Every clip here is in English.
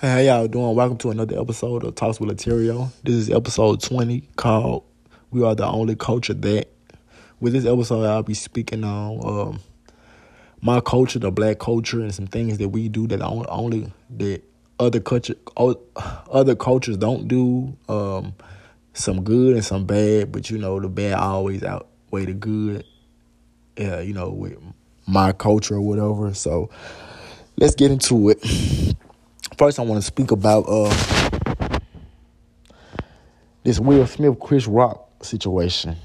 Hey, how y'all doing? Welcome to another episode of Talks with Laterrio. This is episode 20 called We Are the Only Culture That. With this episode, I'll be speaking on um, my culture, the black culture, and some things that we do that only, that other culture, other cultures don't do. Um, some good and some bad, but you know the bad always outweigh the good. Yeah, you know with my culture or whatever. So let's get into it. First, I want to speak about uh, this Will Smith Chris Rock situation.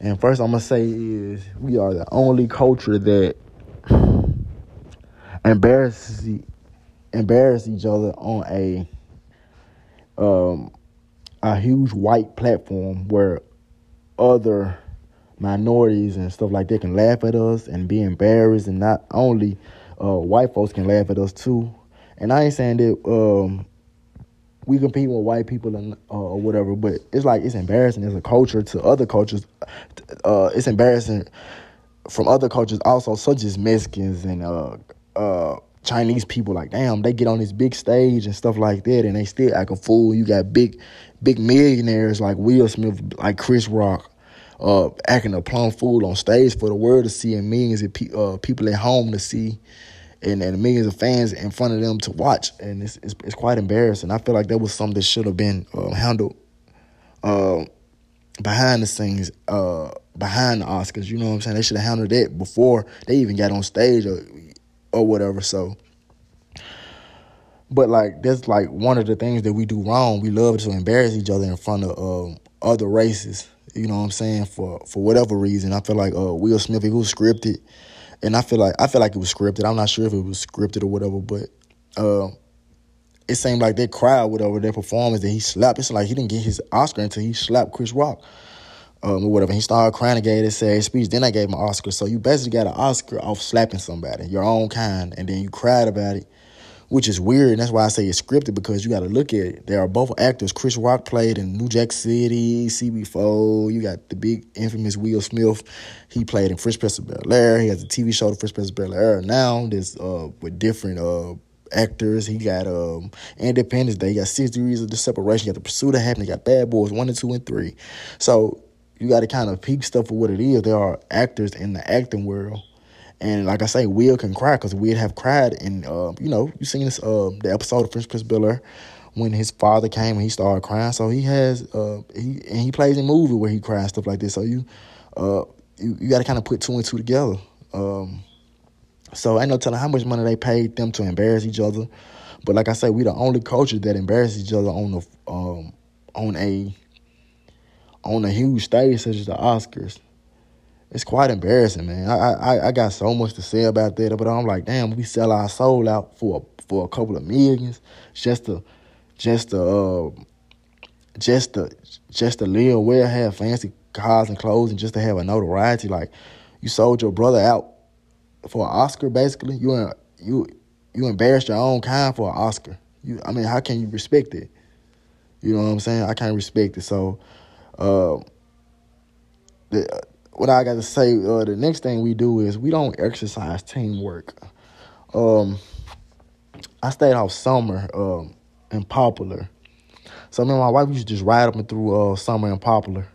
And first, I'm gonna say is we are the only culture that embarrasses embarrass each other on a um a huge white platform where other minorities and stuff like that can laugh at us and be embarrassed and not only uh, white folks can laugh at us too and I ain't saying that um, we compete with white people and uh, or whatever, but it's like it's embarrassing as a culture to other cultures. Uh, it's embarrassing from other cultures also, such as Mexicans and uh, uh, Chinese people. Like, damn, they get on this big stage and stuff like that, and they still act a fool. You got big, big millionaires like Will Smith, like Chris Rock. Uh, acting a plum fool on stage for the world to see and millions of pe- uh, people at home to see and, and millions of fans in front of them to watch, and it's it's, it's quite embarrassing. I feel like that was something that should have been uh, handled uh, behind the scenes, uh, behind the Oscars. You know what I'm saying? They should have handled it before they even got on stage or or whatever. So. But like that's like one of the things that we do wrong. We love to embarrass each other in front of um, other races. You know what I'm saying? For for whatever reason, I feel like uh, Will Smith, he was scripted and I feel like I feel like it was scripted. I'm not sure if it was scripted or whatever, but uh, it seemed like that crowd, whatever their performance that he slapped. It's like he didn't get his Oscar until he slapped Chris Rock. Um, or whatever. He started crying and gave his sad speech. Then I gave him an Oscar. So you basically got an Oscar off slapping somebody, your own kind, and then you cried about it which is weird. And that's why I say it's scripted because you got to look at it. They are both actors. Chris Rock played in New Jack City, CB4. You got the big infamous Will Smith. He played in Fresh Prince of Bel Air. He has a TV show, The Fresh Prince of Bel Air. Now there's uh, with different uh, actors. He got um, Independence Day. He got Six Degrees of the Separation. You got The Pursuit of Happiness. You got Bad Boys One and Two and Three. So you got to kind of peep stuff for what it is. There are actors in the acting world and like I say, Will can cry because Will have cried. And, uh, you know, you seen this uh, the episode of Fresh Prince Bel when his father came and he started crying. So he has, uh, he and he plays in movie where he cries, stuff like this. So you, uh, you, you got to kind of put two and two together. Um, so I ain't no telling how much money they paid them to embarrass each other. But like I say, we the only culture that embarrass each other on the um, on a on a huge stage such as the Oscars it's quite embarrassing, man. I, I I got so much to say about that, but I'm like, damn, we sell our soul out for for a couple of millions just to just to uh, just to just to live well, have fancy cars and clothes, and just to have a notoriety. Like you sold your brother out for an Oscar, basically. You you you embarrassed your own kind for an Oscar. You, I mean, how can you respect it? You know what I'm saying? I can't respect it. So, uh, the, what I got to say, uh, the next thing we do is we don't exercise teamwork. Um, I stayed off summer um, in Poplar. So me and my wife used to just ride up and through uh, summer in Poplar.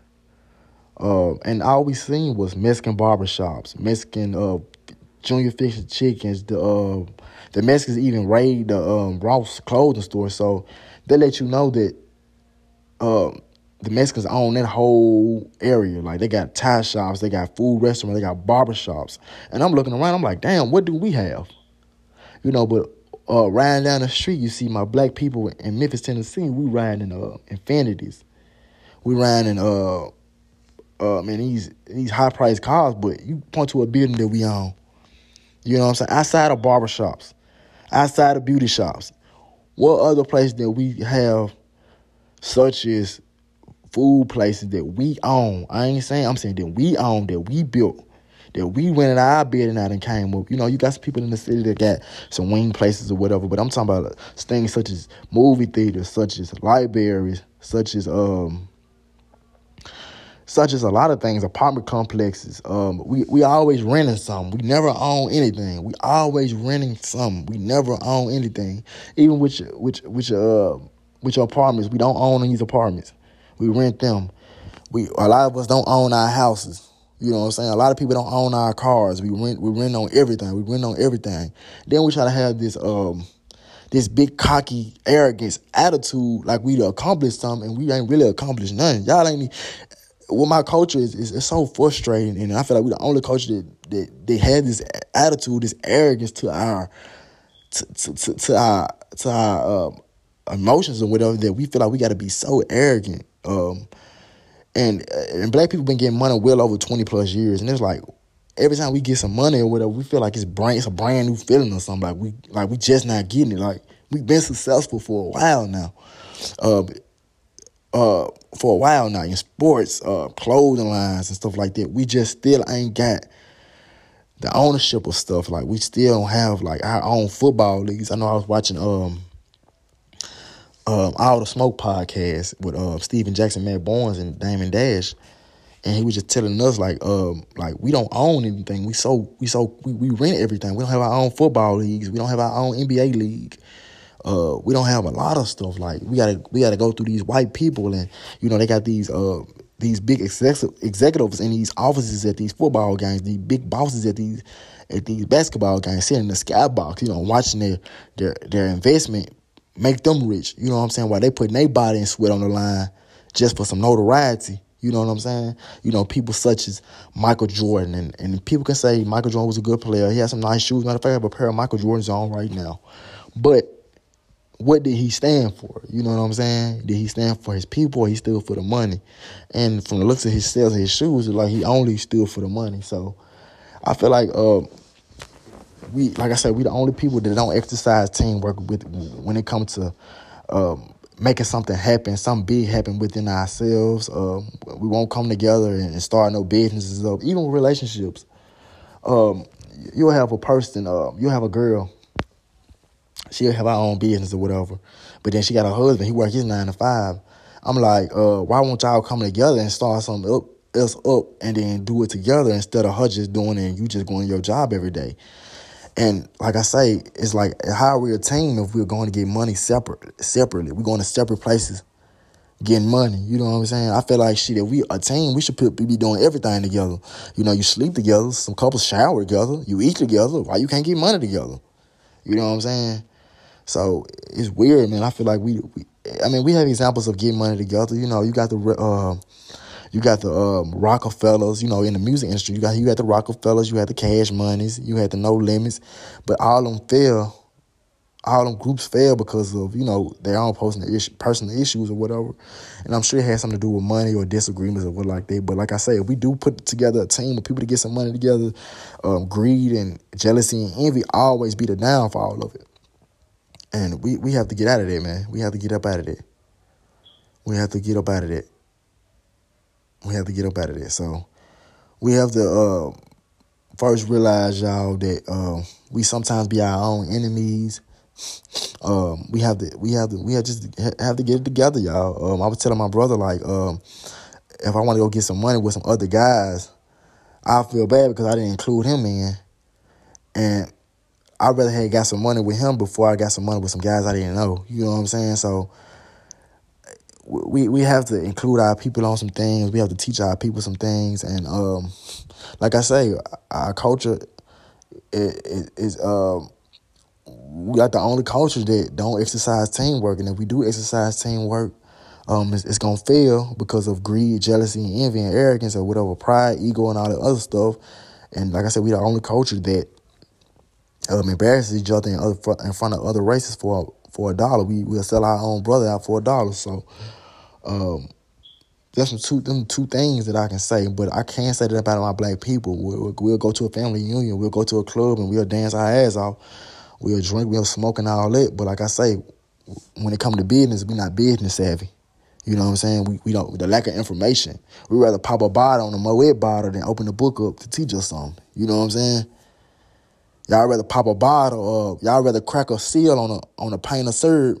Uh, and all we seen was Mexican barbershops, Mexican uh, junior fish and chickens. The uh, the Mexicans even raid the um, Ross clothing store, so they let you know that um, the Mexicans own that whole area. Like they got tie shops, they got food restaurants, they got barber shops. And I'm looking around, I'm like, damn, what do we have? You know, but uh, riding down the street, you see my black people in Memphis, Tennessee, we riding in uh, Infinitis. We riding in uh uh man these these high priced cars, but you point to a building that we own. You know what I'm saying? Outside of barbershops, outside of beauty shops. What other place that we have such as food places that we own. I ain't saying I'm saying that we own, that we built, that we went in our building out and came up. You know, you got some people in the city that got some wing places or whatever, but I'm talking about things such as movie theaters, such as libraries, such as um such as a lot of things, apartment complexes. Um, we we always renting something. We never own anything. We always renting something. We never own anything. Even with which which uh with your apartments, we don't own these apartments. We rent them. We a lot of us don't own our houses. You know what I'm saying? A lot of people don't own our cars. We rent we rent on everything. We rent on everything. Then we try to have this um this big cocky arrogance attitude like we accomplished something and we ain't really accomplished nothing. Y'all ain't what my culture is, is so frustrating and I feel like we're the only culture that that they had this attitude, this arrogance to our to to, to, to our to our um, emotions or whatever that we feel like we got to be so arrogant. Um, and and black people been getting money well over twenty plus years, and it's like every time we get some money or whatever, we feel like it's brand it's a brand new feeling or something. Like we like we just not getting it. Like we've been successful for a while now. Uh, uh, for a while now in sports, uh, clothing lines and stuff like that. We just still ain't got the ownership of stuff. Like we still don't have like our own football leagues. I know I was watching um um, All the Smoke podcast with uh, Stephen Jackson, Matt Barnes, and Damon Dash, and he was just telling us like, um, like we don't own anything. We so we so we, we rent everything. We don't have our own football leagues. We don't have our own NBA league. Uh, we don't have a lot of stuff. Like we gotta we gotta go through these white people, and you know they got these uh these big executive executives in these offices at these football games, these big bosses at these at these basketball games, sitting in the skybox, you know, watching their their their investment make them rich. You know what I'm saying? While they putting their body and sweat on the line just for some notoriety. You know what I'm saying? You know, people such as Michael Jordan, and, and people can say Michael Jordan was a good player. He had some nice shoes. Matter of fact, I have a pair of Michael Jordans on right now. But what did he stand for? You know what I'm saying? Did he stand for his people or he stood for the money? And from the looks of his sales of his shoes, like he only stood for the money. So I feel like uh, we like I said, we the only people that don't exercise teamwork with when it comes to um, making something happen, something big happen within ourselves. Um, we won't come together and start no businesses up, even relationships. Um, you'll have a person, uh, you'll have a girl. She'll have her own business or whatever, but then she got a husband. He work his nine to five. I'm like, uh, why won't y'all come together and start something up, else up, and then do it together instead of her just doing it and you just going to your job every day? And like I say, it's like how we a team if we're going to get money separate separately? We're going to separate places getting money. You know what I'm saying? I feel like shit, if we a team, we should put, be doing everything together. You know, you sleep together, some couples shower together, you eat together. Why you can't get money together? You know what I'm saying? So it's weird, man. I feel like we, we I mean, we have examples of getting money together. You know, you got the uh, you got the um, Roc-A-Fellas, you know, in the music industry. You got you had the Roc-A-Fellas, you had the Cash Monies, you had the No Limits, but all them fail. All them groups fail because of you know their own personal issue, personal issues or whatever, and I'm sure it has something to do with money or disagreements or what like that. But like I say, if we do put together a team of people to get some money together, um, greed and jealousy and envy always be the downfall of it. And we, we have to get out of there, man. We have to get up out of there. We have to get up out of there. We have to get up out of there. So we have to uh, first realize, y'all, that uh, we sometimes be our own enemies. Um, we have to, we have to, we have just have to get it together, y'all. Um, I was telling my brother like, um, if I want to go get some money with some other guys, I feel bad because I didn't include him in, and I'd rather have got some money with him before I got some money with some guys I didn't know. You know what I'm saying? So we we have to include our people on some things. We have to teach our people some things, and um, like I say, our culture is, is um, we got the only culture that don't exercise teamwork, and if we do exercise teamwork, um, it's, it's gonna fail because of greed, jealousy, and envy, and arrogance, or whatever, pride, ego, and all that other stuff. And like I said, we the only culture that um, embarrasses each other in, other, in front of other races for for a dollar. We will sell our own brother out for a dollar. So um, that's some two them two things that I can say, but I can't say that about my black people. We'll, we'll go to a family union, we'll go to a club, and we'll dance our ass off. We'll drink, we'll smoke and all that. But like I say, when it comes to business, we're not business savvy. You know what I'm saying? We we don't the lack of information. We rather pop a bottle on a Moet bottle than open the book up to teach us something. You know what I'm saying? Y'all rather pop a bottle or y'all rather crack a seal on a on a paint of syrup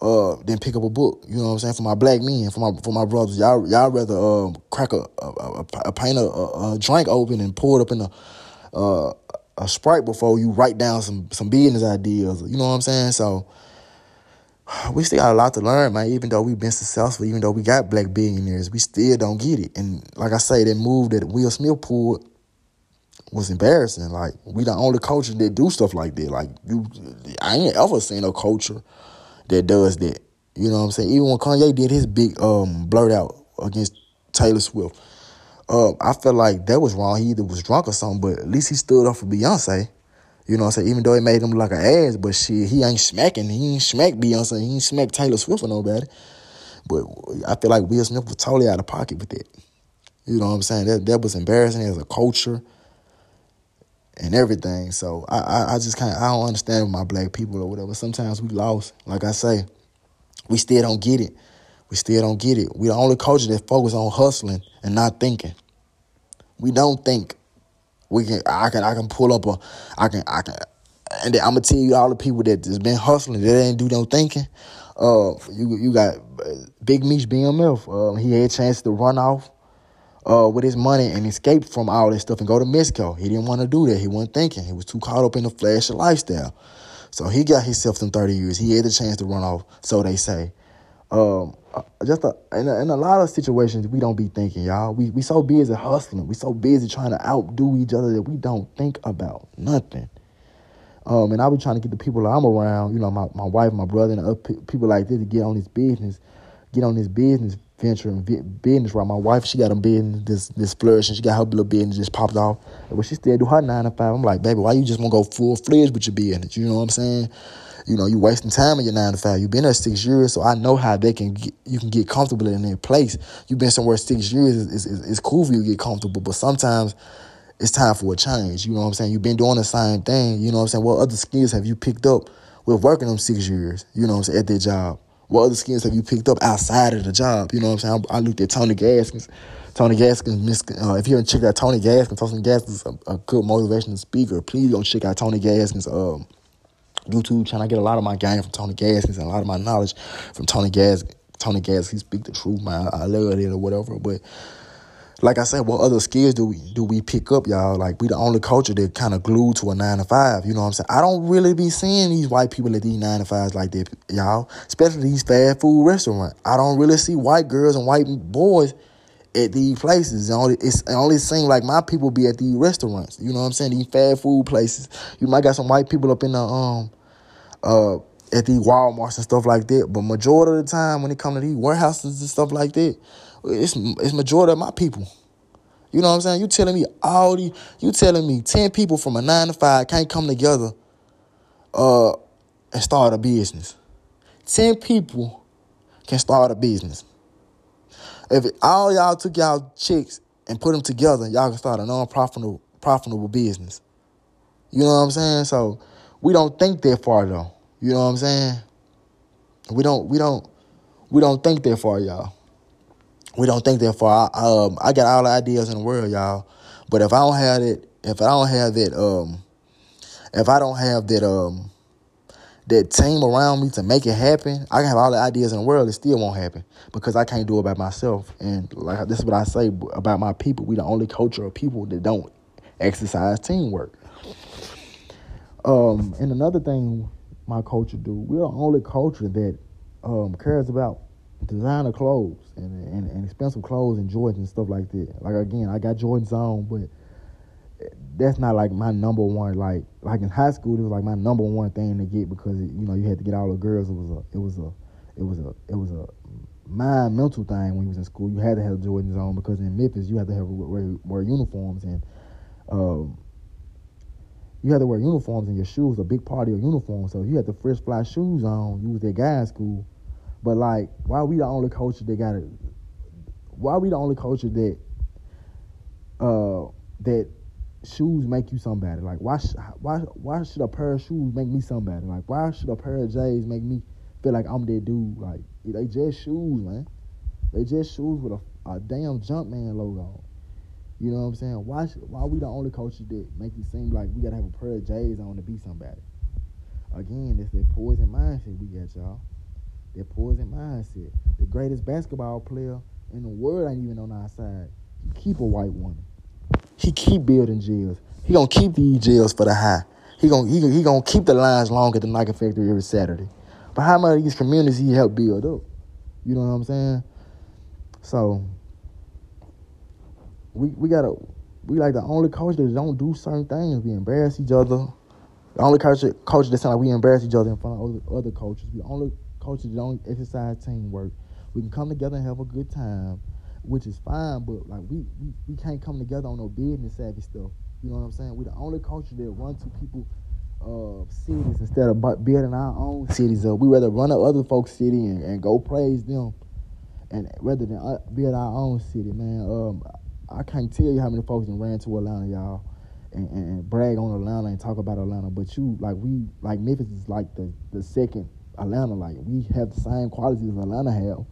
uh, than pick up a book. You know what I'm saying? For my black men, for my for my brothers, y'all y'all rather um, crack a a, a, a pint of a, a, drink open and pour it up in a uh, a sprite before you write down some some business ideas. You know what I'm saying? So we still got a lot to learn, man. Even though we've been successful, even though we got black billionaires, we still don't get it. And like I say, that move that Will Smith pulled was embarrassing. Like we the only culture that do stuff like that. Like you, I ain't ever seen a culture that does that. You know what I'm saying? Even when Kanye did his big um blurt out against Taylor Swift, uh, I felt like that was wrong. He either was drunk or something, but at least he stood up for Beyonce. You know what I'm saying? Even though it made him like an ass, but shit, he ain't smacking. He ain't smack Beyonce. He ain't smack Taylor Swift or nobody. But I feel like Will Smith was totally out of pocket with that. You know what I'm saying? That that was embarrassing as a culture and everything. So I I, I just kind of I don't understand my black people or whatever. Sometimes we lost. Like I say, we still don't get it. We still don't get it. We the only culture that focus on hustling and not thinking. We don't think. We can I can I can pull up a I can I can and I'm gonna tell you all the people that has been hustling that ain't do no thinking. Uh, you you got uh, Big Meech BMF. Uh, he had a chance to run off uh, with his money and escape from all this stuff and go to Mexico. He didn't want to do that. He wasn't thinking. He was too caught up in the flash of lifestyle. So he got himself some 30 years. He had the chance to run off, so they say. Um, uh, just a, in, a, in a lot of situations, we don't be thinking, y'all. We we so busy hustling. We so busy trying to outdo each other that we don't think about nothing. Um, and I be trying to get the people I'm around, you know, my, my wife, my brother, and other people like this to get on this business, get on this business venture and business right. My wife, she got a business this this flourishing. She got her little business just popped off. But she still do her nine to five. I'm like, baby, why you just want to go full fledged with your business? You know what I'm saying? You know, you wasting time in your nine to five. You've been there six years, so I know how they can get, you can get comfortable in their place. You've been somewhere six years. It's, it's, it's cool for you to get comfortable, but sometimes it's time for a change. You know what I'm saying? You've been doing the same thing. You know what I'm saying? What other skills have you picked up with working them six years? You know what I'm saying? At their job. What other skins have you picked up outside of the job? You know what I'm saying? I, I looked at Tony Gaskins. Tony Gaskins, uh, if you haven't checked out Tony Gaskins, Tony Gaskins is a, a good motivational speaker. Please go check out Tony Gaskins' um, YouTube channel. I get a lot of my game from Tony Gaskins and a lot of my knowledge from Tony Gaskins. Tony Gaskins, he speak the truth, man. I love it or whatever. But like I said, what other skills do we do we pick up, y'all? Like we the only culture that kind of glued to a nine to five. You know what I'm saying? I don't really be seeing these white people at these nine to fives like that, y'all. Especially these fast food restaurants. I don't really see white girls and white boys at these places. It only it's it only seems like my people be at these restaurants. You know what I'm saying? These fast food places. You might got some white people up in the um uh at these Walmarts and stuff like that. But majority of the time when it come to these warehouses and stuff like that it's it's majority of my people. You know what I'm saying? You telling me all the you telling me ten people from a nine to five can't come together uh and start a business. Ten people can start a business. If all y'all took y'all chicks and put them together, y'all can start a non-profitable profitable business. You know what I'm saying? So we don't think that far though. You know what I'm saying? We don't we don't we don't think that far, y'all we don't think that far. I, um, I got all the ideas in the world, y'all. But if I don't have it, if I don't have that, um, if I don't have that, um, that team around me to make it happen, I can have all the ideas in the world. It still won't happen because I can't do it by myself. And like this is what I say about my people. We the only culture of people that don't exercise teamwork. Um, and another thing my culture do, we're the only culture that um, cares about designer clothes and, and, and expensive clothes and Jordans and stuff like that. Like again, I got Jordans on, but that's not like my number one. Like like in high school, it was like my number one thing to get because it, you know you had to get all the girls. It was a it was a it was a it was a mind mental thing when you was in school. You had to have Jordans on because in Memphis you had to have wear, wear uniforms and um, you had to wear uniforms and your shoes a big part of your uniform. So you had the fresh fly shoes on, you was that guy in school but like, why we the only culture that got it? Why we the only culture that uh that shoes make you somebody? Like, why sh- why why should a pair of shoes make me somebody? Like, why should a pair of J's make me feel like I'm that dude? Like, they just shoes, man. They just shoes with a, a damn Jumpman logo. You know what I'm saying? Why why we the only culture that make it seem like we gotta have a pair of J's on to be somebody? Again, it's that poison mindset we got, y'all That poison mindset. The greatest basketball player in the world ain't even on our side. He keep a white woman. He keep building jails. He gonna keep these jails for the high. He gonna he, he gonna keep the lines long at the Nike factory every Saturday. But how many of these communities he helped build up? You know what I'm saying? So we we gotta we like the only coach that don't do certain things. We embarrass each other. The only coach coach that sound like we embarrass each other in front of other, other coaches. We only that don't exercise teamwork. We can come together and have a good time, which is fine. But like we we, we can't come together on no business savvy stuff. You know what I'm saying? We the only coaches that run to people uh, cities instead of building our own cities up. We rather run to other folks' city and, and go praise them, and rather than uh, build our own city, man. Um, I can't tell you how many folks that ran to Atlanta, y'all, and, and, and, brag on Atlanta and talk about Atlanta. But you, like we, like Memphis is like the the second Atlanta. Like we have the same qualities as Atlanta have.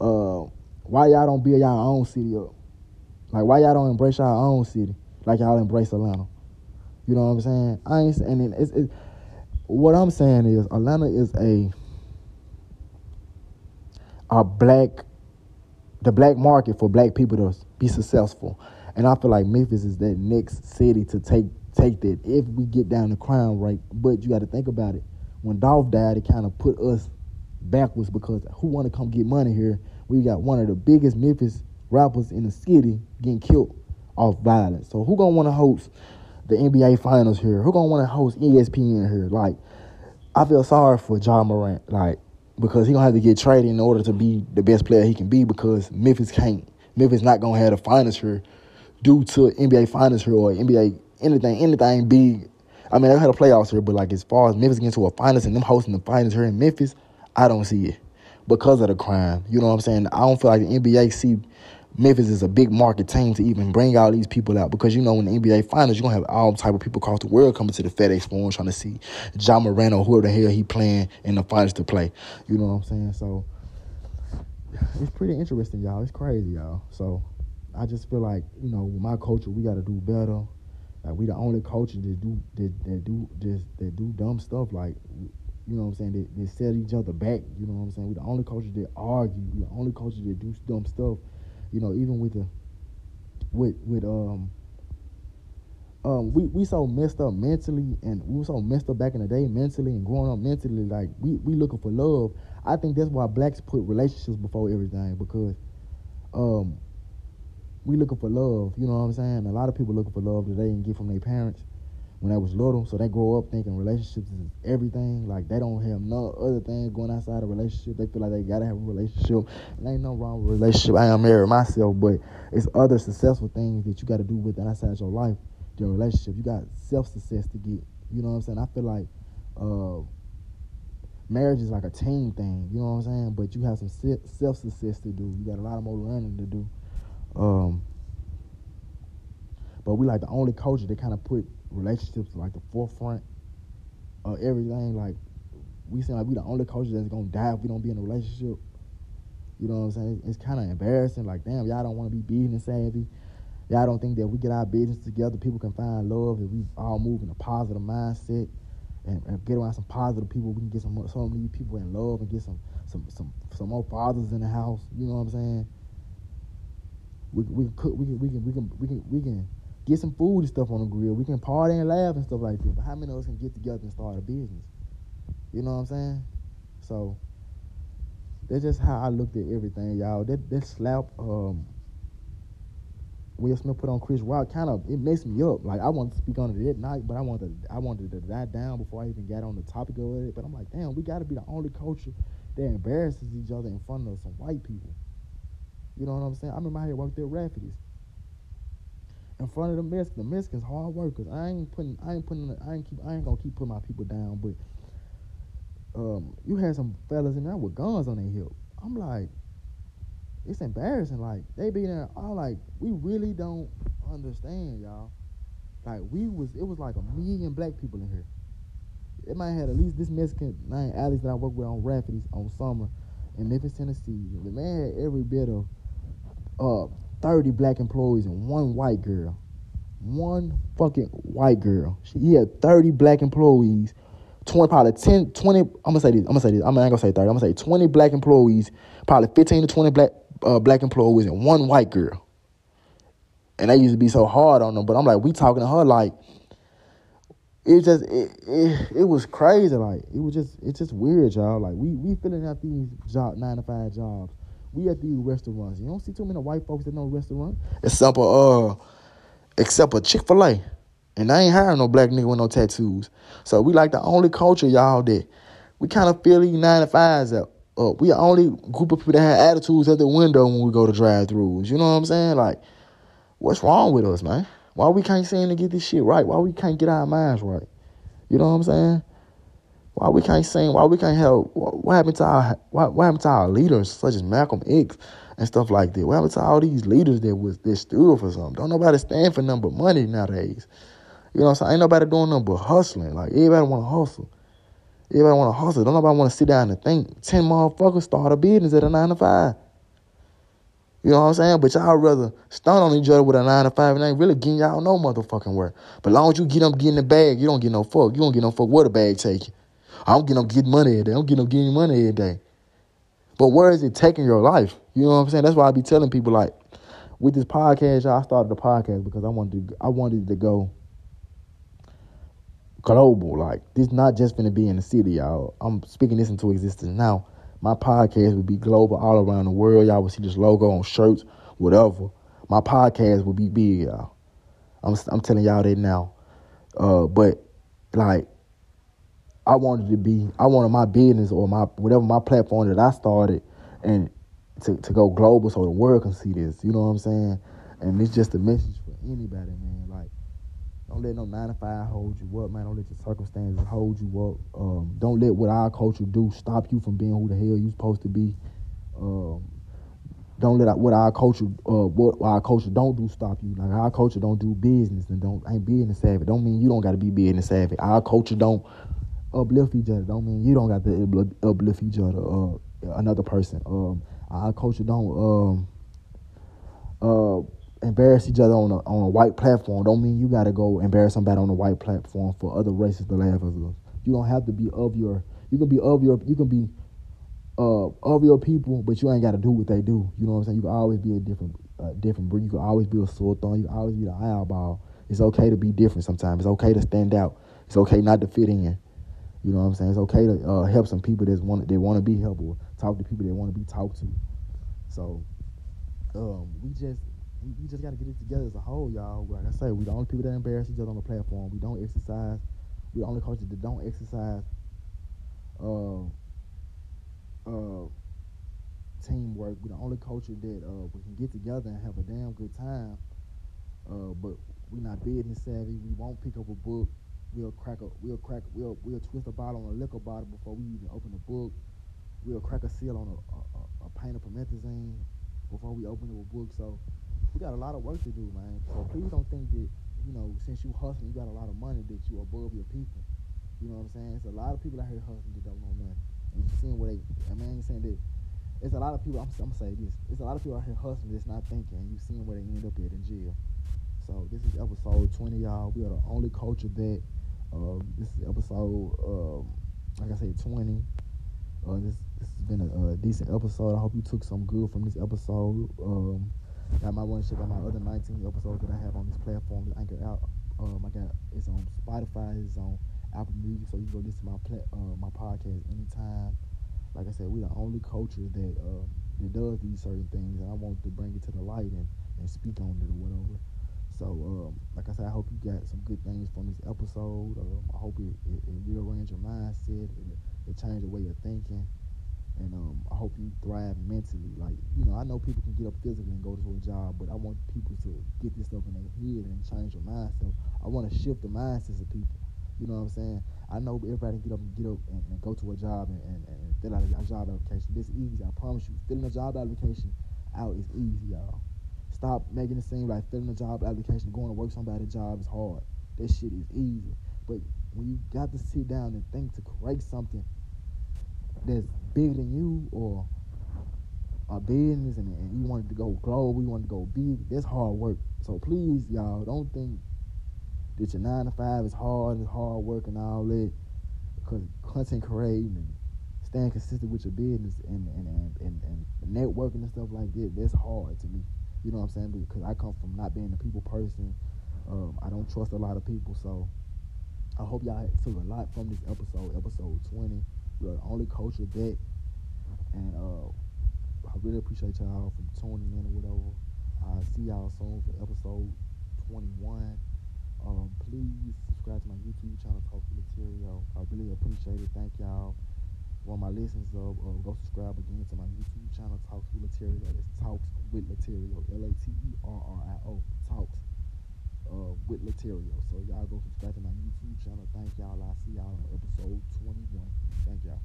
Uh, why y'all don't build y'all own city up? Like why y'all don't embrace y'all own city like y'all embrace Atlanta? You know what I'm saying? I ain't and it's, it's what I'm saying is Atlanta is a a black the black market for black people to be successful. And I feel like Memphis is that next city to take take that if we get down the crime rate. But you got to think about it. When Dolph died, it kind of put us backwards because who want to come get money here? We got one of the biggest Memphis rappers in the city getting killed off violence. So who gonna want to host the NBA Finals here? Who gonna want to host ESPN here? Like, I feel sorry for Ja Morant. Like, because he gonna have to get traded in order to be the best player he can be because Memphis can't. Memphis not gonna have the finals here due to NBA finals here or NBA anything anything big. I mean, they had a playoffs here, but like as far as Memphis getting to a finals and them hosting the finals here in Memphis, I don't see it because of the crime. You know what I'm saying? I don't feel like the NBA see Memphis is a big market team to even bring all these people out because you know in the NBA finals you're gonna have all type of people across the world coming to the FedEx Forum trying to see John Morant or whoever the hell he playing in the finals to play. You know what I'm saying? So it's pretty interesting, y'all. It's crazy, y'all. So I just feel like you know my culture we got to do better. Like we the only culture that do that, that do just that do dumb stuff like you know what I'm saying, they, they set each other back, you know what I'm saying? We the only culture that argue, we the only culture that do dumb stuff you know, even with the with with um um we we so messed up mentally and we were so messed up back in the day mentally and growing up mentally like we we looking for love. I think that's why blacks put relationships before everything because um we looking for love, you know what I'm saying? A lot of people looking for love that they didn't get from their parents when they was little. So they grow up thinking relationships is everything. Like they don't have no other thing going outside a relationship. They feel like they gotta have a relationship. And ain't no wrong with relationship. I am married myself, but it's other successful things that you gotta do with outside your life, your relationship. You got self success to get. You know what I'm saying? I feel like uh, marriage is like a team thing. You know what I'm saying? But you have some self success to do. You got a lot of more learning to do. Um, but we like the only culture that kind of put relationships like the forefront of everything. Like we seem like we the only culture that's gonna die if we don't be in a relationship. You know what I'm saying? It's kind of embarrassing. Like, damn, y'all don't want to be business savvy. Y'all don't think that we get our business together, people can find love if we all move in a positive mindset and, and get around some positive people. We can get some so many people in love and get some some some some more fathers in the house. You know what I'm saying? We we can cook. We can we can we can we can we can get some food and stuff on the grill. We can party and laugh and stuff like that. But how many of us can get together and start a business? You know what I'm saying? So that's just how I looked at everything, y'all. That that slap um, Will Smith put on Chris Rock kind of it messed me up. Like I wanted to speak on it that night, but I wanted to, I wanted to die down before I even got on the topic of it. But I'm like, damn, we got to be the only culture that embarrasses each other in front of some white people. You know what I'm saying? I remember I had worked at Rafferty's in front of the Mexicans. The Mexicans hard workers. I ain't putting I ain't putting I ain't keep I ain't gonna keep putting my people down, but um, you had some fellas in there with guns on their hip. I'm like, it's embarrassing. Like they be there. I'm like, we really don't understand, y'all. Like we was, it was like a million black people in here. It might have had at least this Mexican nine Alex that I work with on Rafferty's on summer in Memphis, Tennessee. The man had every bit of uh 30 black employees and one white girl. One fucking white girl. She, he had 30 black employees, 20, probably 10, 20, I'm gonna say this, I'm gonna say this, I'm not gonna say 30, I'm gonna say 20 black employees, probably 15 to 20 black uh, black employees and one white girl. And they used to be so hard on them, but I'm like, we talking to her like, it just it, it, it was crazy. Like it was just it's just weird, y'all. Like we we filling out these job nine to five jobs. We at these restaurants. You don't see too many white folks at no restaurant. Except for uh except for Chick fil A. And I ain't hiring no black nigga with no tattoos. So we like the only culture, y'all, that we kind of feel these nine to fives up. Uh, we the only group of people that have attitudes at the window when we go to drive throughs. You know what I'm saying? Like, what's wrong with us, man? Why we can't seem to get this shit right? Why we can't get our minds right? You know what I'm saying? Why we can't sing? Why we can't help? What happened to our what, what happened to our leaders such as Malcolm X and stuff like that? What happened to all these leaders that was that stood for something? Don't nobody stand for nothing but money nowadays. You know what I'm saying? Ain't nobody doing nothing but hustling. Like everybody want to hustle. Everybody want to hustle. Don't nobody want to sit down and think. Ten motherfuckers start a business at a nine to five. You know what I'm saying? But y'all rather stun on each other with a nine to five and ain't really getting y'all no motherfucking work. But long as you get them getting the bag, you don't get no fuck. You don't get no fuck what a bag take you. I don't get no getting money every day. I don't get no getting money every day. But where is it taking your life? You know what I'm saying? That's why I be telling people like, with this podcast, y'all, I started the podcast because I wanted to, I wanted to go global. Like this, not just gonna be in the city, y'all. I'm speaking this into existence now my podcast would be global all around the world. Y'all would see this logo on shirts, whatever. My podcast would be big, y'all. I'm I'm telling y'all that now. Uh, but like, I wanted to be, I wanted my business or my whatever my platform that I started, and to to go global so the world can see this. You know what I'm saying? And it's just a message for anybody, man. Like don't let no nine to five hold you up, man. Don't let your circumstances hold you up. Um, don't let what our culture do stop you from being who the hell you supposed to be. Um, don't let what our culture, uh, what our culture don't do stop you. Like our culture don't do business and don't ain't business savvy. Don't mean you don't got to be business savvy. Our culture don't uplift each other. Don't mean you don't got to uplift each other. Uh, another person. Um, our culture don't um, uh embarrass each other on a on a white platform don't mean you got to go embarrass somebody on a white platform for other races to laugh at us. You don't have to be of your. You can be of your. You can be uh, of your people, but you ain't got to do what they do. You know what I'm saying? You can always be a different different breed. You can always be a sore thumb. You can always be the eyeball. It's okay to be different sometimes. It's okay to stand out. It's okay not to fit in. You know what I'm saying? It's okay to uh, help some people that want they want to be helped or talk to people that want to be talked to. So um, we just we, just got to get it together as a whole, y'all. Like I say, we the only people that embarrass each other on the platform. We don't exercise. We the only culture that don't exercise uh, uh, teamwork. We're the only culture that uh, we can get together and have a damn good time. Uh, but we're not business savvy. We won't pick up a book. We'll crack a we'll crack we'll we'll twist a bottle on a liquor bottle before we even open the book. We'll crack a seal on a, a, a, a paint of promethazine before we open the book. So we got a lot of work to do, man. So please don't think that, you know, since you hustling, you got a lot of money that you above your people. You know what I'm saying? It's a lot of people out here hustling that don't know nothing. And you seeing what they, I mean, I saying that. It's a lot of people, I'm, I'm gonna say this. It's a lot of people out here hustling that's not thinking, and you seeing where they end up at in jail. So this is episode 20, y'all. We are the only culture that, uh, this is episode, um, like I said, 20. Uh, this, this has been a, a, decent episode. I hope you took some good from this episode. Um, Got my one shit, out my other 19 episodes that I have on this platform, Anchor out. Um, I got it's on Spotify, it's on Apple Music, so you can go listen to my pla- uh, my podcast anytime. Like I said, we're the only culture that uh, that does these certain things, and I want to bring it to the light and, and speak on it or whatever. So, um, like I said, I hope you got some good things from this episode. Um, I hope it, it, it rearrange your mindset, it, it change the way you're thinking and um, I hope you thrive mentally. Like you know, I know people can get up physically and go to a job, but I want people to get this stuff in their head and change your mindset. I want to shift the mindsets of people. You know what I'm saying? I know everybody can get up and get up and, and go to a job and, and, and fill out a job application. This easy, I promise you. Filling a job application out is easy, y'all. Stop making it seem like filling a job application, going to work somebody's job is hard. That shit is easy. But when you got to sit down and think to create something that's bigger than you or a business and, and you wanted to go global, you wanted to go big, that's hard work. So please, y'all, don't think that your nine to five is hard, it's hard work and all that. because content creating and staying consistent with your business and and, and, and, and networking and stuff like that, that's hard to me. You know what I'm saying? Because I come from not being a people person. Um, I don't trust a lot of people, so I hope y'all took a lot from this episode, episode 20. We're the only culture that, and uh, I really appreciate y'all from tuning in or whatever. I'll see y'all soon for episode 21. Um, please subscribe to my YouTube channel, with Laterrio. I really appreciate it. Thank y'all. For my listeners, uh, uh, go subscribe again to my YouTube channel, Talks with Laterrio. That's Talks with Laterrio, L-A-T-E-R-R-I-O, Talks uh, with Laterrio. So y'all go subscribe to my YouTube channel. Thank y'all. I'll see y'all on episode 21. Thank y'all.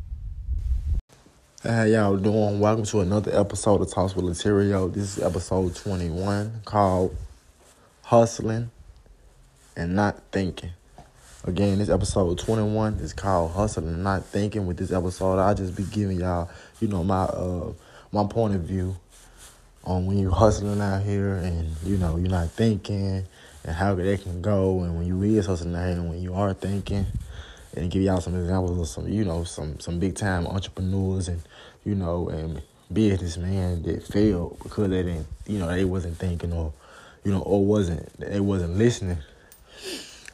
How y'all doing? Welcome to another episode of Talks with Laterrio. This is episode 21 called Hustling and Not Thinking. Again, this episode 21 is called Hustling and Not Thinking. With this episode, I'll just be giving y'all, you know, my uh my point of view on when you're hustling out here and, you know, you're not thinking and how that can go and when you is hustling out here and when you are thinking and give y'all some examples of some, you know, some some big time entrepreneurs and, you know, and businessmen that failed because they didn't, you know, they wasn't thinking or, you know, or wasn't they wasn't listening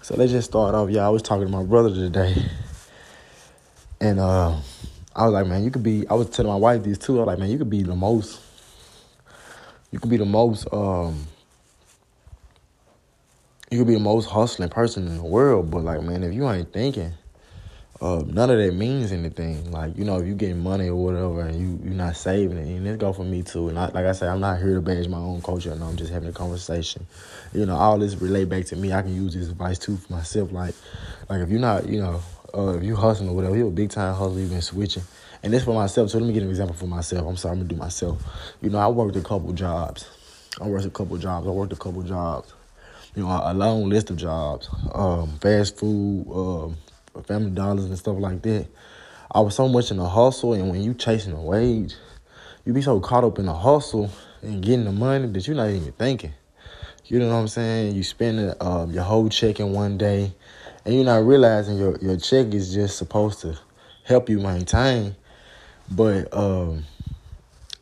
so let's just start off. Yeah, I was talking to my brother today, and uh, I was like, man, you could be. I was telling my wife this too. I was like, man, you could be the most. You could be the most. Um, you could be the most hustling person in the world, but like, man, if you ain't thinking, uh, none of that means anything. Like, you know, if you getting money or whatever and you, you're not saving it, and this go for me too. And I, like I said, I'm not here to badge my own culture. and I'm just having a conversation. You know, all this relate back to me. I can use this advice too for myself. Like, like if you're not, you know, uh, if you hustling or whatever, you're a big time hustler, you've been switching. And this for myself. So let me get an example for myself. I'm sorry, I'm gonna do myself. You know, I worked a couple jobs. I worked a couple jobs. I worked a couple jobs. You know, a long list of jobs. Um, fast food, um, family dollars and stuff like that. I was so much in the hustle, and when you chasing a wage, you be so caught up in the hustle and getting the money that you're not even thinking. You know what I'm saying? You spend um, your whole check in one day, and you're not realizing your your check is just supposed to help you maintain. But um,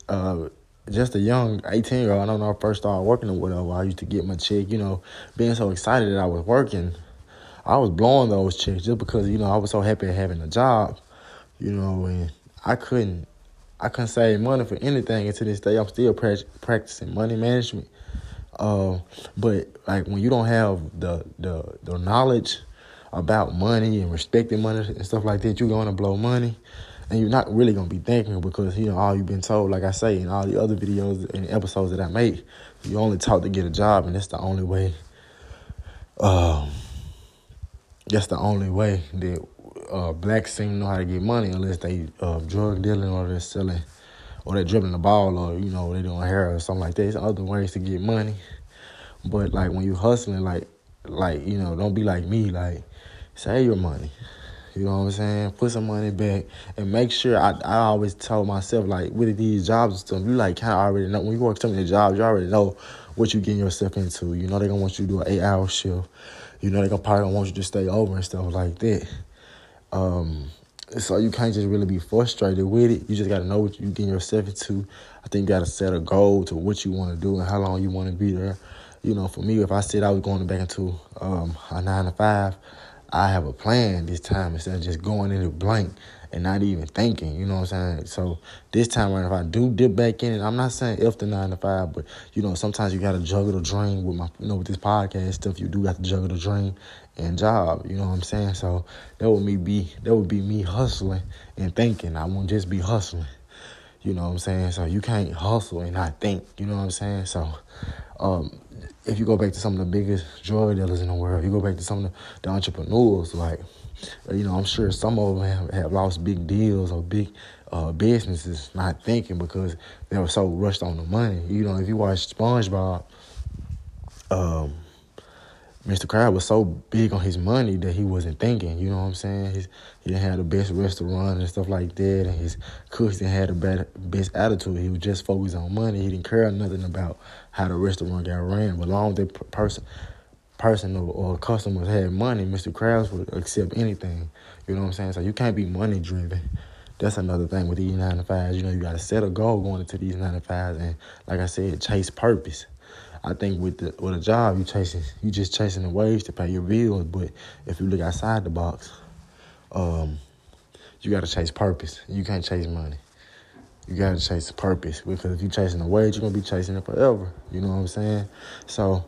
uh, just a young 18 year old, I don't know, I first started working or whatever, I used to get my check, you know, being so excited that I was working I was blowing those checks just because you know I was so happy having a job, you know, and I couldn't I couldn't save money for anything. And to this day, I'm still pra- practicing money management. Uh, but like when you don't have the the the knowledge about money and respecting money and stuff like that, you're gonna blow money. And you're not really gonna be thinking because you know all you've been told, like I say in all the other videos and episodes that I make, you only taught to get a job, and that's the only way. Um, that's the only way that uh, blacks seem to know how to get money unless they uh, drug dealing or they're selling or they're dribbling the ball or you know they're doing hair or something like that. There's other ways to get money, but like when you hustling, like like you know, don't be like me. Like save your money. You know what I'm saying? Put some money back and make sure. I I always tell myself like with these jobs and stuff, you like kind of already know when you work some of jobs, you already know what you getting yourself into. You know they're gonna want you to do an eight hour shift. You know, they gonna probably want you to stay over and stuff like that. Um, so you can't just really be frustrated with it. You just gotta know what you're getting yourself into. I think you gotta set a goal to what you want to do and how long you want to be there. You know, for me, if I said I was going back into um, a nine to five, I have a plan this time instead of just going into blank and not even thinking. You know what I'm saying? So this time around, if I do dip back in I'm not saying if the nine to five, but you know sometimes you got to juggle the dream with my, you know, with this podcast stuff. You do got to juggle the dream and job. You know what I'm saying? So that would me be that would be me hustling and thinking. I won't just be hustling. You know what I'm saying? So you can't hustle and not think. You know what I'm saying? So um, if you go back to some of the biggest drug dealers in the world, you go back to some of the, the entrepreneurs like you know, I'm sure some of them have, have lost big deals or big uh, businesses not thinking because they were so rushed on the money. You know, if you watch SpongeBob, um, Mr. Krabs was so big on his money that he wasn't thinking. You know what I'm saying? His, he didn't have the best restaurant and stuff like that, and his cooks didn't have the bad, best attitude. He was just focused on money. He didn't care nothing about how the restaurant got ran. But long as that person person or, or customers had money, Mr. Krabs would accept anything. You know what I'm saying? So you can't be money driven. That's another thing with these nine to fives. You know, you got to set a goal going into these nine to fives, and like I said, chase purpose. I think with the with a job, you chasing you just chasing the wage to pay your bills. But if you look outside the box, um, you got to chase purpose. You can't chase money. You got to chase purpose because if you're chasing the wage, you're gonna be chasing it forever. You know what I'm saying? So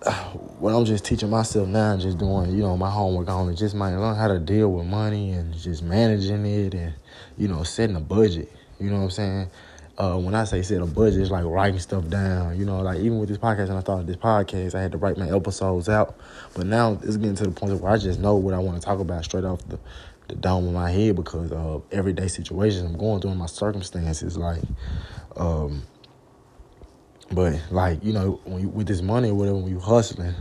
what I'm just teaching myself now, just doing, you know, my homework on it, just might learn how to deal with money and just managing it and, you know, setting a budget. You know what I'm saying? Uh, when I say set a budget, it's like writing stuff down. You know, like even with this podcast, and I started this podcast, I had to write my episodes out. But now it's getting to the point where I just know what I want to talk about straight off the, the dome of my head because of everyday situations I'm going through in my circumstances. Like, um, but like you know, when you, with this money or whatever, when you hustling,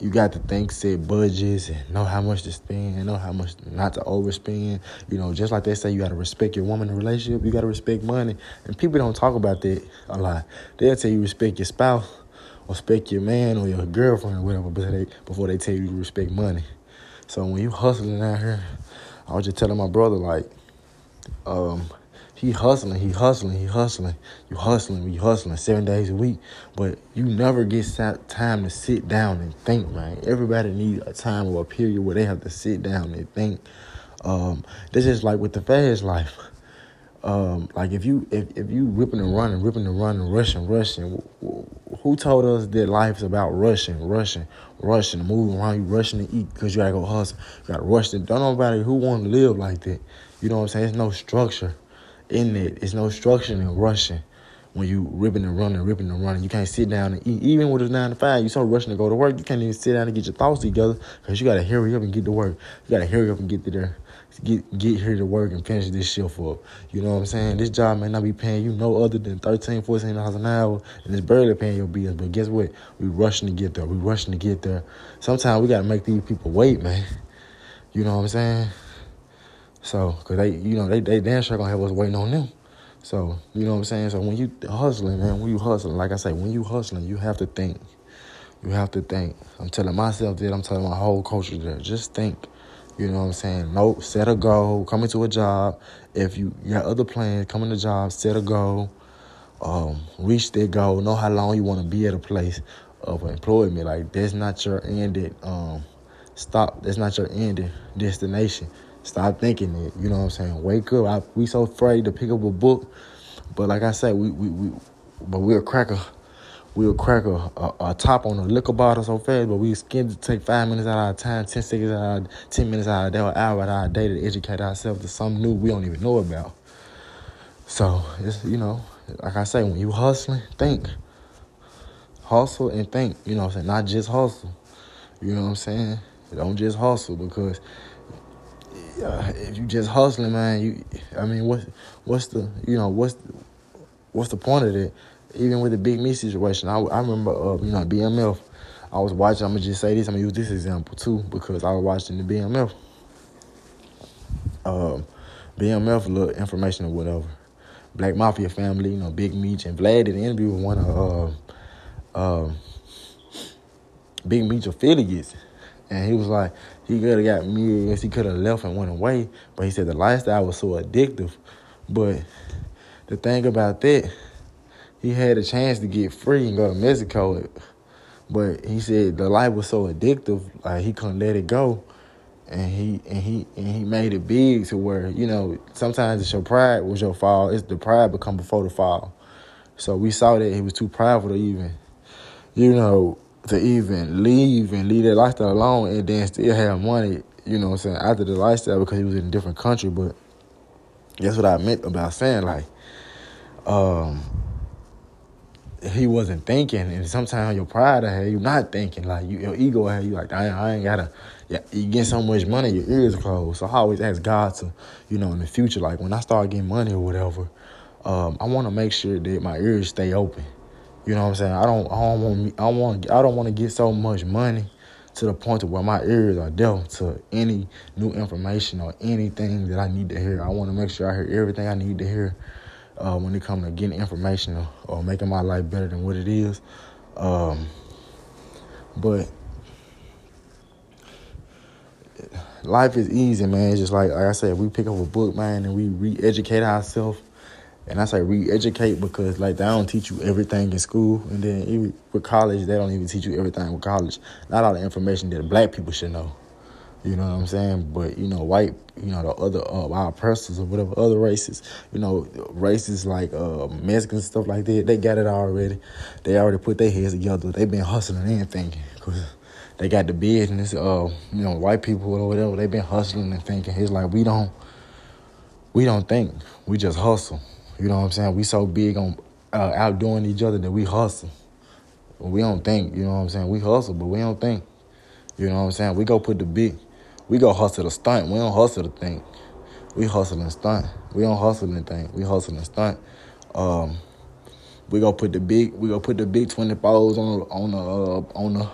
you got to think, set budgets, and know how much to spend, and know how much not to overspend. You know, just like they say, you got to respect your woman relationship. You got to respect money, and people don't talk about that a lot. They'll tell you respect your spouse, or respect your man or your girlfriend or whatever, but they before they tell you to respect money. So when you hustling out here, I was just telling my brother like, um, he hustling, he hustling, he hustling. You hustling, you hustling seven days a week, but you never get time to sit down and think, man. Everybody needs a time or a period where they have to sit down and think. Um, this is like with the fast life. Um, like if you if, if you ripping and running, ripping and running, rushing, rushing, who told us that life's about rushing, rushing, rushing, moving around, you rushing to eat because you gotta go hustle, you gotta rush to. Don't nobody who want to live like that. You know what I'm saying? There's no structure in it. It's no structure in rushing when you ripping and running, ripping and running. You can't sit down and eat. Even with a nine to five, you so rushing to go to work, you can't even sit down and get your thoughts together because you got to hurry up and get to work. You got to hurry up and get to there. Get get here to work and finish this shift up. You know what I'm saying? This job may not be paying you no other than 13 $14 an hour, and it's barely paying your bills. But guess what? We rushing to get there. We rushing to get there. Sometimes we got to make these people wait, man. You know what I'm saying? So, cause they, you know, they they damn sure gonna have us waiting on them. So, you know what I'm saying? So when you hustling, man, when you hustling, like I say, when you hustling, you have to think. You have to think. I'm telling myself that. I'm telling my whole culture that. Just think. You know what I'm saying? Nope. Set a goal. Come into a job. If you got other plans, come in the job. Set a goal. Um, reach that goal. Know how long you want to be at a place of employment. Like that's not your ended. Um, stop. That's not your ending destination. Stop thinking it. You know what I'm saying? Wake up. I, we so afraid to pick up a book, but like I said, we we, we but we'll crack a we'll crack a, a, a, top on a liquor bottle so fast, but we scared to take five minutes out of our time, ten seconds out, of ten minutes out of our day, hour out of our day to educate ourselves to something new we don't even know about. So it's you know, like I say, when you hustling, think. Hustle and think. You know what I'm saying? Not just hustle. You know what I'm saying? Don't just hustle because uh, if you just hustling, man, you, I mean, what, what's the, you know, what's, what's the point of it? Even with the Big Meech situation, I, I remember, uh, you know, BMF. I was watching. I'm gonna just say this. I'm gonna use this example too because I was watching the BMF. Um, BMF, little information or whatever. Black Mafia family, you know, Big Meech and Vlad did an interview with one of uh, uh, Big Meech affiliates. And he was like, he could have got millions, he could have left and went away. But he said the lifestyle was so addictive. But the thing about that, he had a chance to get free and go to Mexico. But he said the life was so addictive, like he couldn't let it go. And he and he and he made it big to where, you know, sometimes it's your pride was your fall. It's the pride become before the fall. So we saw that he was too prideful to even, you know, to even leave and leave that lifestyle alone and then still have money, you know what I'm saying, after the lifestyle because he was in a different country. But that's what I meant about saying, like, um, he wasn't thinking, and sometimes your pride had you not thinking, like you, your ego had you like, I, I ain't gotta. Yeah, you get so much money, your ears closed. So I always ask God to, you know, in the future, like when I start getting money or whatever, um, I want to make sure that my ears stay open. You know what I'm saying? I don't I don't want I want I don't want to get so much money to the point to where my ears are deaf to any new information or anything that I need to hear. I want to make sure I hear everything I need to hear uh, when it comes to getting information or, or, making my life better than what it is. Um, But life is easy, man. It's just like, like I said, we pick up a book, man, and we re-educate ourselves. And I say re-educate because like they don't teach you everything in school, and then even with college, they don't even teach you everything with college. Not all the information that black people should know. You know what I'm saying? But you know, white, you know, the other uh, our oppressors or whatever other races, you know, races like uh, Mexicans stuff like that, they got it already. They already put their heads together. They've been hustling and thinking because they got the business. Uh, you know, white people or whatever, They've been hustling and thinking. It's like we don't, we don't think. We just hustle. You know what I'm saying? We so big on uh, outdoing each other that we hustle. We don't think. You know what I'm saying? We hustle, but we don't think. You know what I'm saying? We go put the big we go hustle the stunt. We don't hustle the thing. We hustle and stunt. We don't hustle anything. We hustle and stunt. Um, we go put the big. We go put the big twenty fours on on the uh, on the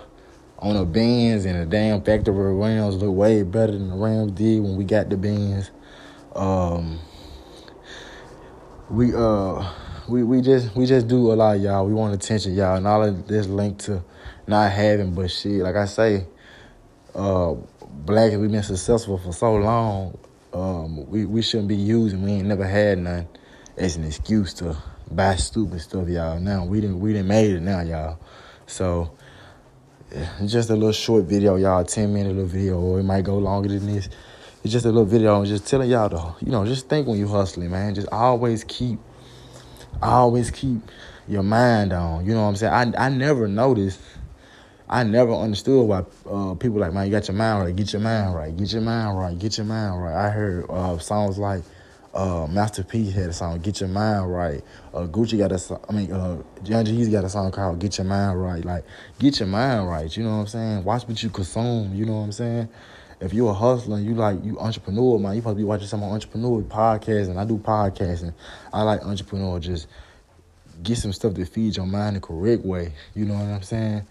on the Benz and the damn factory rims look way better than the Rams did when we got the Benz. Um, we uh we we just we just do a lot, y'all. We want attention, y'all, and all of this linked to not having, but shit. Like I say, uh, black we've been successful for so long, um, we, we shouldn't be using we ain't never had none as an excuse to buy stupid stuff, y'all. Now we didn't we didn't made it now, y'all. So just a little short video, y'all, ten minute little video, or it might go longer than this. It's just a little video. I'm just telling y'all to, you know, just think when you hustling, man. Just always keep, always keep your mind on. You know what I'm saying? I I never noticed I never understood why uh, people like, man, you got your mind right, get your mind right, get your mind right, get your mind right. I heard uh, songs like uh, Master P had a song, Get Your Mind Right. Uh, Gucci got a song, I mean, uh, Young Jeezy got a song called Get Your Mind Right. Like, get your mind right, you know what I'm saying? Watch what you consume, you know what I'm saying? If you're a hustler, you like, you entrepreneur, man, you probably be watching some entrepreneur podcasts, and I do podcasting. I like entrepreneur, just get some stuff that feeds your mind the correct way, you know what I'm saying?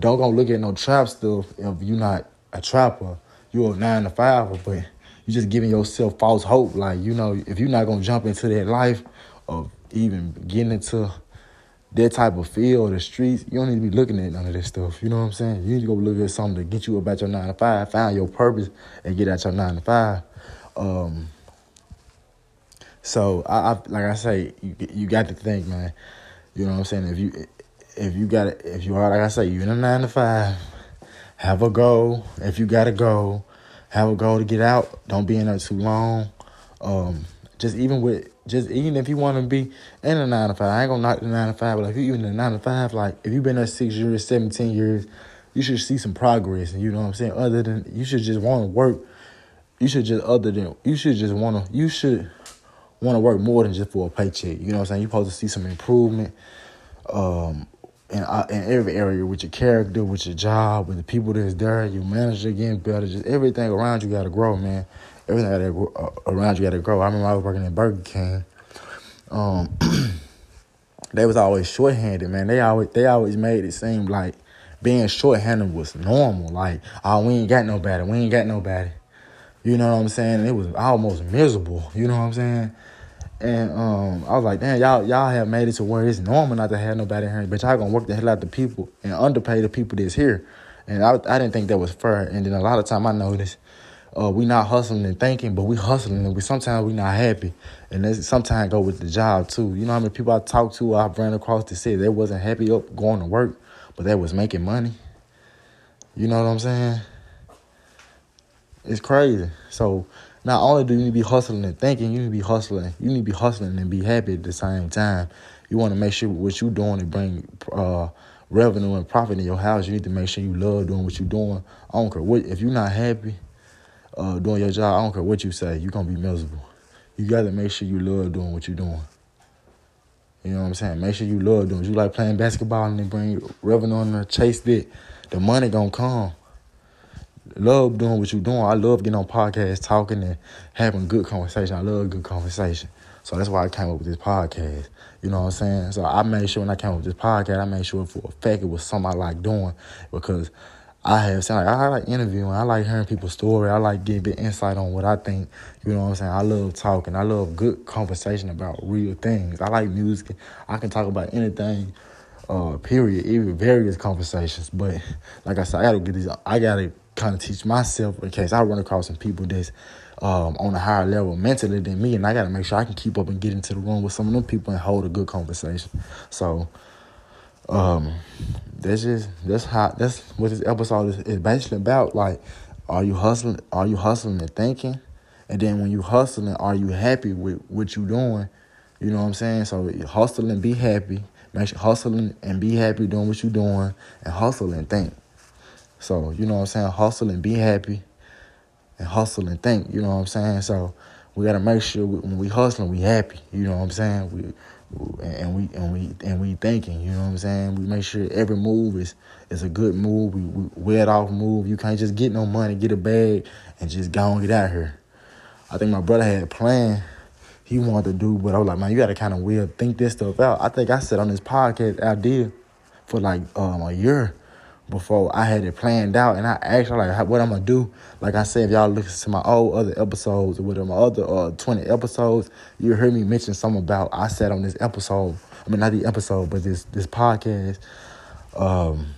Don't go look at no trap stuff if you're not a trapper. You're a nine to five, but you just giving yourself false hope. Like, you know, if you're not gonna jump into that life of even getting into that type of field, the streets, you don't need to be looking at none of this stuff. You know what I'm saying? You need to go look at something to get you about your nine to five, find your purpose, and get out your nine to five. Um, so I, I, like I say, you, you got to think, man. You know what I'm saying? If you if you got if you are like I say, you in a nine to five, have a goal. If you got a goal, have a goal to get out. Don't be in there too long. Um, just even with just even if you want to be in a nine to five, I ain't gonna knock the nine to five, but if you even in a nine to five, like if you've been there six years, seventeen years, you should see some progress. And you know what I'm saying. Other than you should just want to work. You should just other than you should just want to you should want to work more than just for a paycheck. You know what I'm saying. You're supposed to see some improvement. Um, in, uh, in every area with your character, with your job, with the people that's there, your manager getting better, just everything around you got to grow, man. Everything gotta, uh, around you got to grow. I remember I was working at Burger King. Um, they was always shorthanded, man. They always they always made it seem like being shorthanded was normal. Like, oh, we ain't got nobody. We ain't got nobody. You know what I'm saying? It was almost miserable. You know what I'm saying? And um, I was like, damn, y'all y'all have made it to where it's normal not to have nobody here, but y'all gonna work the hell out the people and underpay the people that's here. And I, I didn't think that was fair. And then a lot of time I noticed uh, we not hustling and thinking, but we hustling and we sometimes we not happy. And that's sometimes go with the job too. You know how many people I talked to, I've ran across to say they wasn't happy up going to work, but they was making money. You know what I'm saying? It's crazy. So not only do you need to be hustling and thinking, you need to be hustling. You need to be hustling and be happy at the same time. You want to make sure what you're doing to bring uh, revenue and profit in your house. You need to make sure you love doing what you're doing. I don't care what if you're not happy uh, doing your job. I don't care what you say. You're gonna be miserable. You got to make sure you love doing what you're doing. You know what I'm saying? Make sure you love doing. You like playing basketball and then bring revenue on the chase that the money gonna come love doing what you're doing. I love getting on podcasts, talking and having good conversation. I love good conversation. So that's why I came up with this podcast. You know what I'm saying? So I made sure when I came up with this podcast, I made sure for a fact it was something I like doing because I have like I like interviewing. I like hearing people's story. I like getting bit insight on what I think. You know what I'm saying? I love talking. I love good conversation about real things. I like music. I can talk about anything Uh, period. Even various conversations. But like I said, I gotta get these. I gotta kind of teach myself in case I run across some people that's um, on a higher level mentally than me, and I got to make sure I can keep up and get into the room with some of them people and hold a good conversation. So, um, that's just that's how that's what this episode is, is basically about. Like, are you hustling? Are you hustling and thinking? And then when you hustling, are you happy with what you doing? You know what I'm saying? So hustle and be happy. Make sure hustling and be happy doing what you doing, and hustle and think. So you know what I'm saying? Hustle and be happy and hustle and think. You know what I'm saying? So we gotta make sure we, when we hustling, we happy. You know what I'm saying? We and we and we and we thinking. You know what I'm saying? We make sure every move is is a good move. We, we wear off move. You can't just get no money, get a bag, and just go and get out here. I think my brother had a plan he wanted to do, but I was like, man, you gotta kind of will think this stuff out. I think I said on this podcast idea for like um, a year before I had it planned out, and I actually like what I'm gonna do. Like I said, if y'all listen to my old other episodes or whatever, my other uh, 20 episodes, you heard me mention something about I said on this episode. I mean, not the episode, but this this podcast. Um,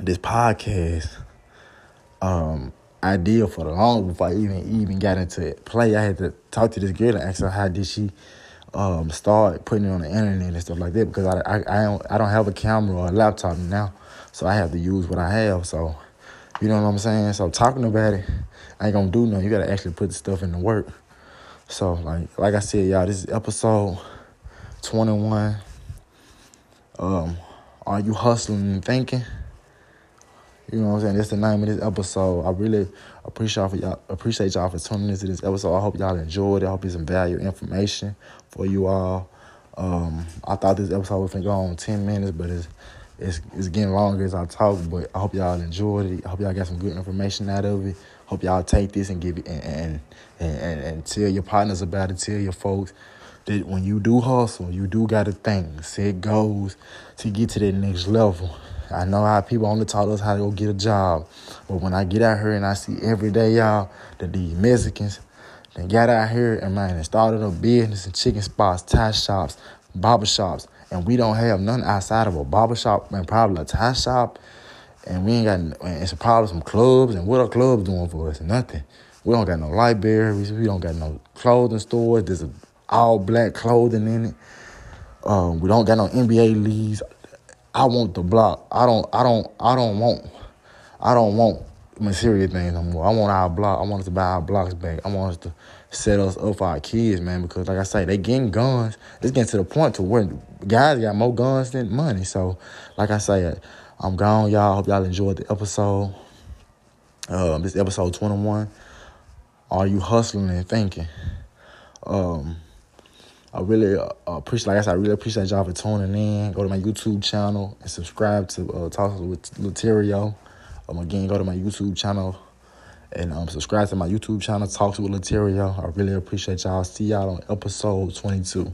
this podcast um idea for the long before I even even got into it. play. I had to talk to this girl and ask her how did she um start putting it on the internet and stuff like that because I I I don't I don't have a camera or a laptop now. So I have to use what I have. So, you know what I'm saying? So talking about it, I ain't gonna do nothing. You gotta actually put the stuff in the work. So like like I said, y'all, this is episode 21. Um, are you hustling and thinking? You know what I'm saying? That's the name of this episode. I really appreciate y'all for y'all appreciate y'all for tuning into this episode. I hope y'all enjoyed it. I hope it's some value information for you all. Um, I thought this episode was gonna go on 10 minutes, but it's it's, it's getting longer as I talk, but I hope y'all enjoyed it. I hope y'all got some good information out of it. Hope y'all take this and give it and and, and, and tell your partners about it. Tell your folks that when you do hustle, you do got to think, set goals to get to that next level. I know how people only taught us how to go get a job, but when I get out here and I see every day y'all that these Mexicans, they got out here and man, they started a business and chicken spots, tie shops, barber shops and we don't have none outside of a barbershop and probably a tie shop, and we ain't got, it's probably some clubs, and what are clubs doing for us? Nothing. We don't got no libraries, we don't got no clothing stores, there's all black clothing in it. Um, we don't got no NBA leagues. I want the block. I don't. I don't. I don't want. I don't want material things no more. I want our block. I want us to buy our blocks back. I want us to set us up for our kids, man. Because like I say, they getting guns. It's getting to the point to where guys got more guns than money. So, like I say, I'm gone, y'all. Hope y'all enjoyed the episode. Um, this episode 21. Are you hustling and thinking? Um, I really uh, appreciate, like I said, I really appreciate y'all for tuning in. Go to my YouTube channel and subscribe to uh, with Laterrio. Um, again, go to my YouTube channel and um, subscribe to my YouTube channel, Talks with Laterrio. I really appreciate y'all. See y'all on episode 22.